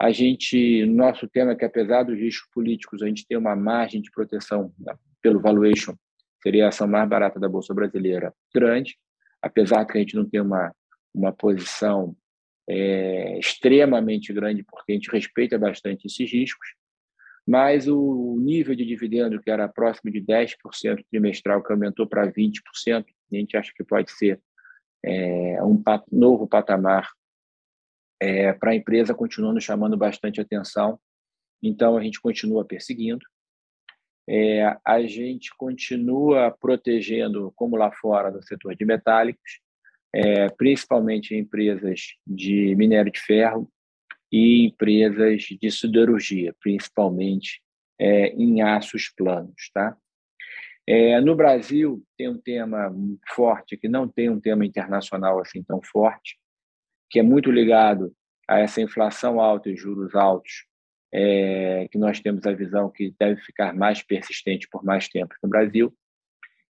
A gente, nosso tema é que, apesar dos riscos políticos, a gente tem uma margem de proteção né, pelo valuation, seria a ação mais barata da Bolsa Brasileira, grande, apesar que a gente não tem uma uma posição é, extremamente grande, porque a gente respeita bastante esses riscos, mas o nível de dividendo, que era próximo de 10% trimestral, que aumentou para 20%, a gente acha que pode ser é, um pat novo patamar é, para a empresa, continuando chamando bastante atenção. Então, a gente continua perseguindo. É, a gente continua protegendo, como lá fora, no setor de metálicos, é, principalmente empresas de minério de ferro e empresas de siderurgia, principalmente é, em aços planos. Tá? É, no Brasil, tem um tema forte, que não tem um tema internacional assim tão forte, que é muito ligado a essa inflação alta e juros altos, é, que nós temos a visão que deve ficar mais persistente por mais tempo no Brasil.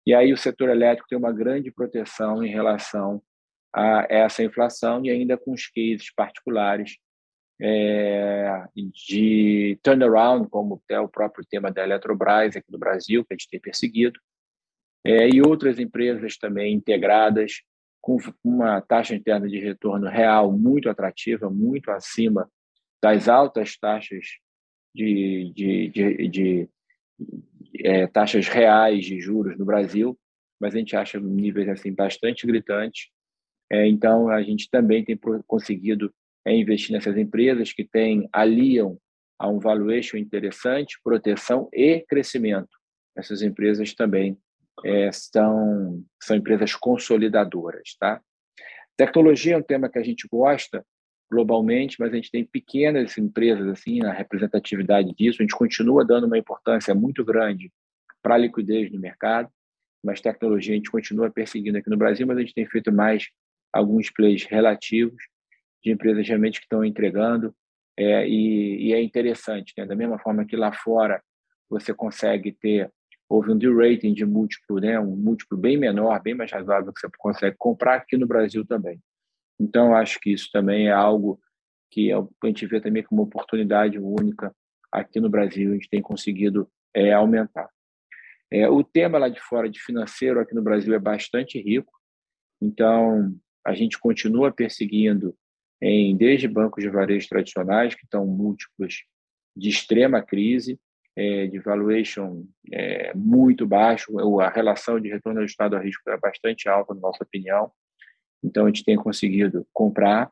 E aí o setor elétrico tem uma grande proteção em relação a essa inflação e ainda com os cases particulares é, de turnaround, como é o próprio tema da Eletrobras aqui no Brasil, que a gente tem perseguido, é, e outras empresas também integradas com uma taxa interna de retorno real muito atrativa, muito acima das altas taxas de, de, de, de é, taxas reais de juros no Brasil, mas a gente acha níveis assim bastante gritantes. É, então, a gente também tem conseguido é, investir nessas empresas que têm, aliam a um valuation interessante, proteção e crescimento. Essas empresas também é, são, são empresas consolidadoras. Tá? Tecnologia é um tema que a gente gosta globalmente, mas a gente tem pequenas empresas assim na representatividade disso. A gente continua dando uma importância muito grande para a liquidez no mercado, mas tecnologia a gente continua perseguindo aqui no Brasil, mas a gente tem feito mais alguns plays relativos de empresas realmente que estão entregando é, e, e, é interessante, né? da mesma forma que lá fora você consegue ter houve um de-rating de múltiplo, né? um múltiplo bem menor, bem mais razoável que você consegue comprar aqui no Brasil também. Então, acho que isso também é algo que a gente vê também como oportunidade única aqui no Brasil, a gente tem conseguido é, aumentar. É, o tema lá de fora de financeiro aqui no Brasil é bastante rico, então a gente continua perseguindo em desde bancos de varejo tradicionais, que estão múltiplos de extrema crise, é, de valuation é, muito baixo, a relação de retorno ajustado a risco é bastante alta, na nossa opinião, então a gente tem conseguido comprar.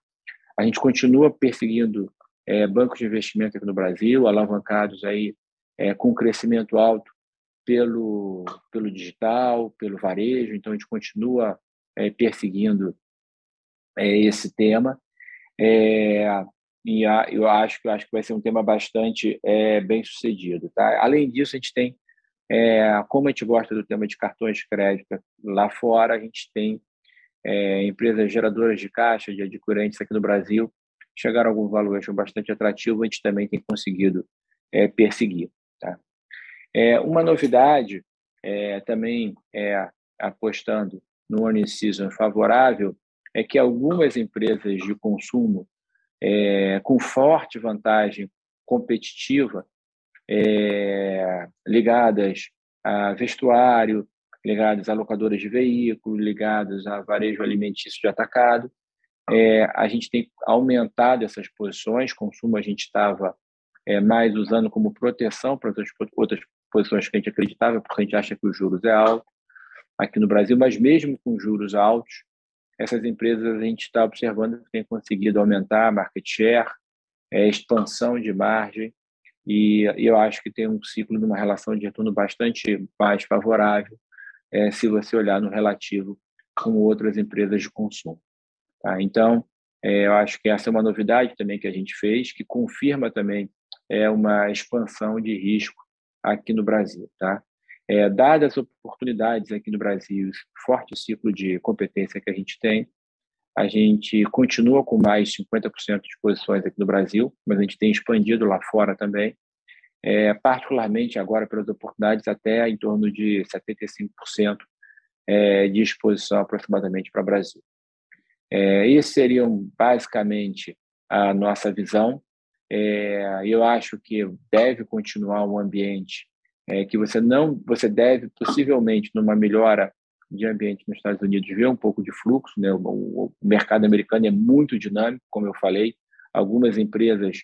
A gente continua perseguindo é, bancos de investimento aqui no Brasil, alavancados aí é, com crescimento alto pelo, pelo digital, pelo varejo, então a gente continua é, perseguindo é, esse tema. É, e a, eu acho que acho que vai ser um tema bastante é, bem sucedido, tá? Além disso, a gente tem é, como a gente gosta do tema de cartões de crédito lá fora, a gente tem é, empresas geradoras de caixa, de adquirentes aqui no Brasil, chegaram a algum valuation bastante atrativo, a gente também tem conseguido é, perseguir. Tá? É, uma novidade, também apostando no earning season favorável, é que algumas empresas de consumo é, com forte vantagem competitiva, é, ligadas a vestuário, ligadas a locadoras de veículos, ligadas a varejo alimentício de atacado. É, a gente tem aumentado essas posições, consumo a gente estava é, mais usando como proteção para outras, outras posições que a gente acreditava, porque a gente acha que os juros é alto aqui no Brasil, mas mesmo com juros altos, essas empresas a gente está observando que têm conseguido aumentar a market share, é, expansão de margem, e, e, eu acho que tem um ciclo de uma relação de retorno bastante mais favorável é, se você olhar no relativo com outras empresas de consumo. Tá? Então, é, eu acho que essa é uma novidade também que a gente fez, que confirma também é, uma expansão de risco aqui no Brasil. Tá? É, dadas as oportunidades aqui no Brasil, forte ciclo de competência que a gente tem, a gente continua com mais 50% de posições aqui no Brasil, mas a gente tem expandido lá fora também, é, particularmente agora pelas oportunidades até em torno de 75% é, de exposição aproximadamente para o Brasil. É, esses seriam basicamente a nossa visão. É, eu acho que deve continuar um ambiente é, que você não, você deve possivelmente numa melhora de ambiente nos Estados Unidos ver um pouco de fluxo, né? O, o mercado americano é muito dinâmico, como eu falei, algumas empresas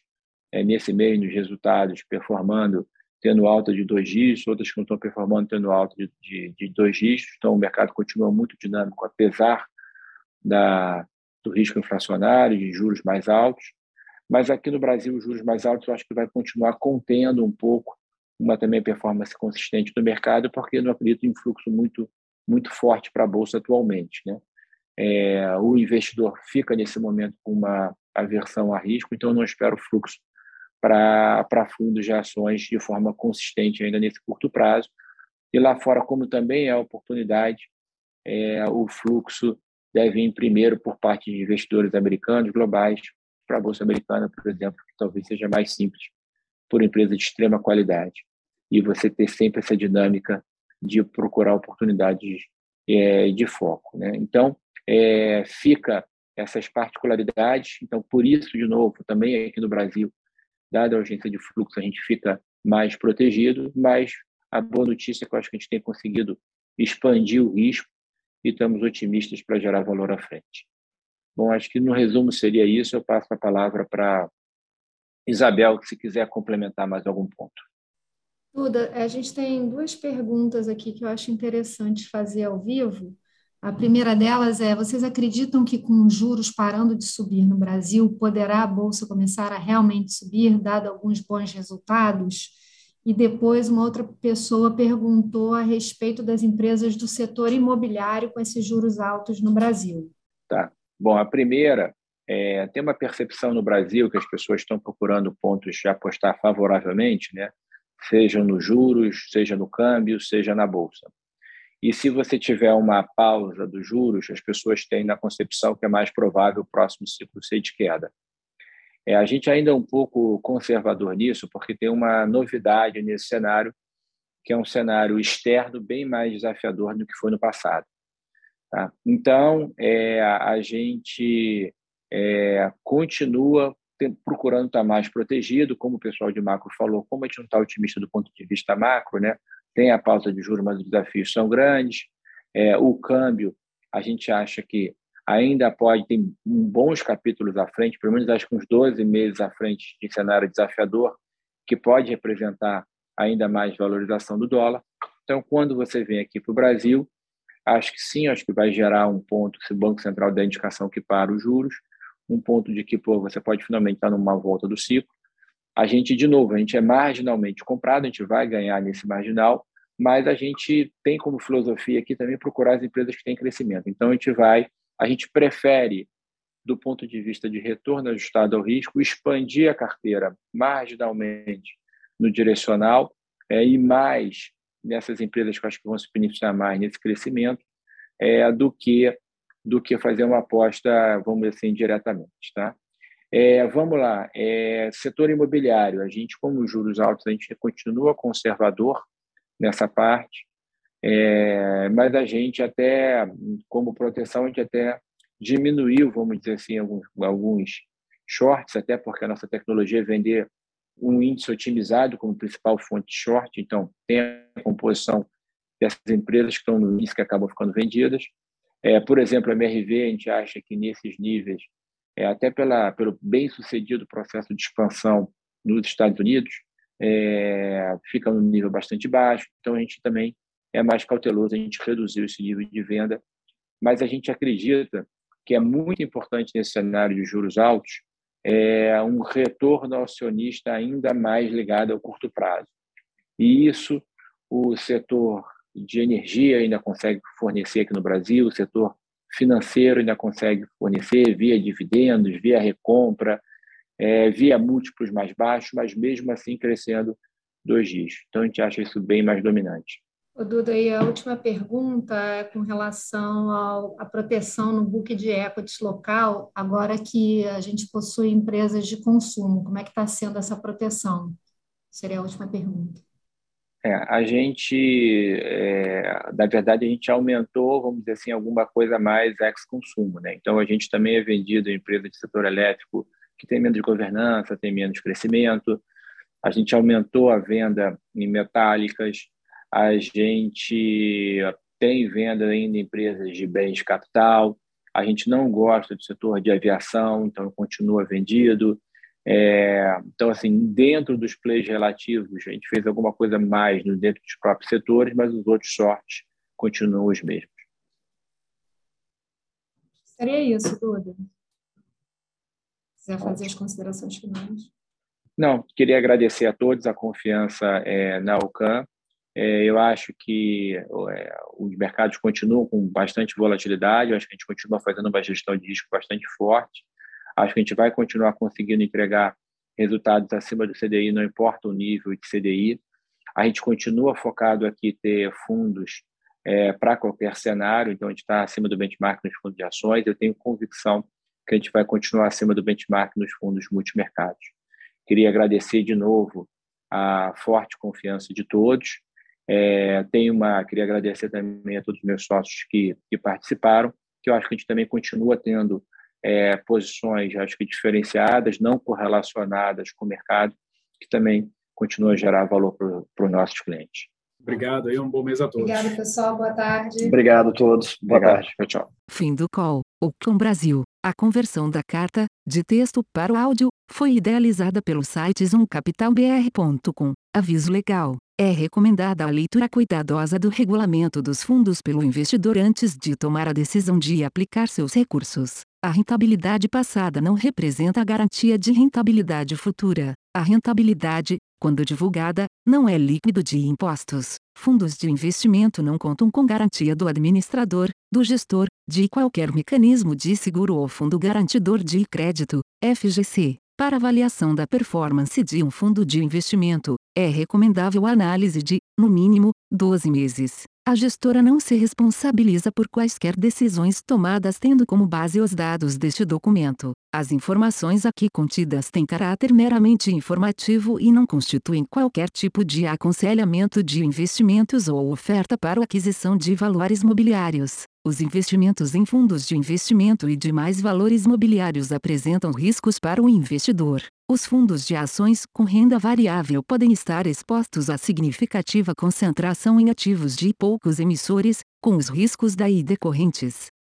é, nesse meio nos resultados performando tendo alta de dois dígitos, outras que não estão performando tendo alta de, de, de dois dígitos, então o mercado continua muito dinâmico apesar da, do risco inflacionário, de juros mais altos, mas aqui no Brasil os juros mais altos eu acho que vai continuar contendo um pouco uma também performance consistente do mercado, porque não acredito em fluxo muito muito forte para a bolsa atualmente, né? É, o investidor fica nesse momento com uma aversão a risco, então não espero fluxo para fundos de ações de forma consistente ainda nesse curto prazo. E lá fora, como também é oportunidade, é, o fluxo deve vir primeiro por parte de investidores americanos, globais, para a Bolsa Americana, por exemplo, que talvez seja mais simples, por empresa de extrema qualidade e você ter sempre essa dinâmica de procurar oportunidades é, de foco. Né? Então, é, fica essas particularidades. Então, por isso, de novo, também aqui no Brasil, dada a urgência de fluxo, a gente fica mais protegido, mas a boa notícia é que eu acho que a gente tem conseguido expandir o risco e estamos otimistas para gerar valor à frente. Bom, acho que no resumo seria isso. Eu passo a palavra para Isabel, se quiser complementar mais algum ponto. Duda, a gente tem duas perguntas aqui que eu acho interessante fazer ao vivo. A primeira delas é: vocês acreditam que com os juros parando de subir no Brasil, poderá a bolsa começar a realmente subir, dado alguns bons resultados? E depois uma outra pessoa perguntou a respeito das empresas do setor imobiliário com esses juros altos no Brasil. Tá. Bom, a primeira é, tem uma percepção no Brasil que as pessoas estão procurando pontos de apostar favoravelmente, né? Seja nos juros, seja no câmbio, seja na bolsa. E se você tiver uma pausa dos juros, as pessoas têm na concepção que é mais provável o próximo ciclo ser de queda. É, a gente ainda é um pouco conservador nisso, porque tem uma novidade nesse cenário, que é um cenário externo bem mais desafiador do que foi no passado. Tá? Então, é, a gente é, continua procurando estar mais protegido, como o pessoal de macro falou, como a gente não está otimista do ponto de vista macro, né? tem a pausa de juros, mas os desafios são grandes. É, o câmbio, a gente acha que ainda pode ter bons capítulos à frente, pelo menos acho que uns 12 meses à frente de cenário desafiador, que pode representar ainda mais valorização do dólar. Então, quando você vem aqui para o Brasil, acho que sim, acho que vai gerar um ponto, se o Banco Central der indicação que para os juros, um ponto de que pô, você pode finalmente estar numa volta do ciclo. A gente, de novo, a gente é marginalmente comprado, a gente vai ganhar nesse marginal, mas a gente tem como filosofia aqui também procurar as empresas que têm crescimento. Então, a gente vai a gente prefere, do ponto de vista de retorno ajustado ao risco, expandir a carteira marginalmente no direcional é, e mais nessas empresas que eu acho que vão se beneficiar mais nesse crescimento é, do que do que fazer uma aposta, vamos dizer assim, diretamente. Tá? É, vamos lá, é, setor imobiliário, a gente, como juros altos, a gente continua conservador nessa parte, é, mas a gente até, como proteção, a gente até diminuiu, vamos dizer assim, alguns, alguns shorts, até porque a nossa tecnologia é vender um índice otimizado como principal fonte de short, então tem a composição dessas empresas que estão no índice que acabam ficando vendidas. É, por exemplo, a MRV, a gente acha que nesses níveis, é, até pela, pelo bem-sucedido processo de expansão nos Estados Unidos, é, fica num nível bastante baixo, então a gente também é mais cauteloso, a gente reduziu esse nível de venda, mas a gente acredita que é muito importante nesse cenário de juros altos é um retorno acionista ainda mais ligado ao curto prazo. E isso o setor de energia ainda consegue fornecer aqui no Brasil, o setor financeiro ainda consegue fornecer via dividendos, via recompra, é, via múltiplos mais baixos, mas mesmo assim crescendo dois dias. Então a gente acha isso bem mais dominante. O Duda, e a última pergunta é com relação à proteção no book de equities local, agora que a gente possui empresas de consumo, como é que está sendo essa proteção? Seria a última pergunta. É, a gente, é, na verdade, a gente aumentou, vamos dizer assim, alguma coisa mais ex-consumo, né? Então, a gente também é vendido em empresa de setor elétrico que tem menos governança, tem menos crescimento. A gente aumentou a venda em metálicas, a gente tem venda ainda em empresas de bens de capital, a gente não gosta do setor de aviação, então continua vendido. É, então, assim, dentro dos plays relativos, a gente fez alguma coisa mais dentro dos próprios setores, mas os outros sortes continuam os mesmos. Seria isso, Duda. Quiser fazer as considerações finais. Não, queria agradecer a todos a confiança é, na UCAM. É, eu acho que é, os mercados continuam com bastante volatilidade, eu acho que a gente continua fazendo uma gestão de risco bastante forte, acho que a gente vai continuar conseguindo entregar resultados acima do CDI, não importa o nível de CDI. A gente continua focado aqui ter fundos é, para qualquer cenário, então a gente está acima do benchmark nos fundos de ações. Eu tenho convicção que a gente vai continuar acima do benchmark nos fundos multimercados. Queria agradecer de novo a forte confiança de todos é, uma, queria agradecer também a todos os meus sócios que, que participaram, que eu acho que a gente também continua tendo é, posições, acho que diferenciadas, não correlacionadas com o mercado, que também continua a gerar valor para os nossos clientes. Obrigado e um bom mês a todos. Obrigado, pessoal. Boa tarde. Obrigado a todos. Boa Obrigado. tarde. Tchau. Fim do call. Oclon Brasil. A conversão da carta, de texto para o áudio, foi idealizada pelo site zoomcapitalbr.com. Aviso legal. É recomendada a leitura cuidadosa do regulamento dos fundos pelo investidor antes de tomar a decisão de aplicar seus recursos. A rentabilidade passada não representa a garantia de rentabilidade futura. A rentabilidade, quando divulgada, não é líquido de impostos. Fundos de investimento não contam com garantia do administrador, do gestor, de qualquer mecanismo de seguro ou fundo garantidor de crédito, FGC. Para avaliação da performance de um fundo de investimento, é recomendável a análise de, no mínimo, 12 meses. A gestora não se responsabiliza por quaisquer decisões tomadas tendo como base os dados deste documento. As informações aqui contidas têm caráter meramente informativo e não constituem qualquer tipo de aconselhamento de investimentos ou oferta para aquisição de valores mobiliários. Os investimentos em fundos de investimento e demais valores mobiliários apresentam riscos para o investidor. Os fundos de ações com renda variável podem estar expostos a significativa concentração em ativos de poucos emissores, com os riscos daí decorrentes.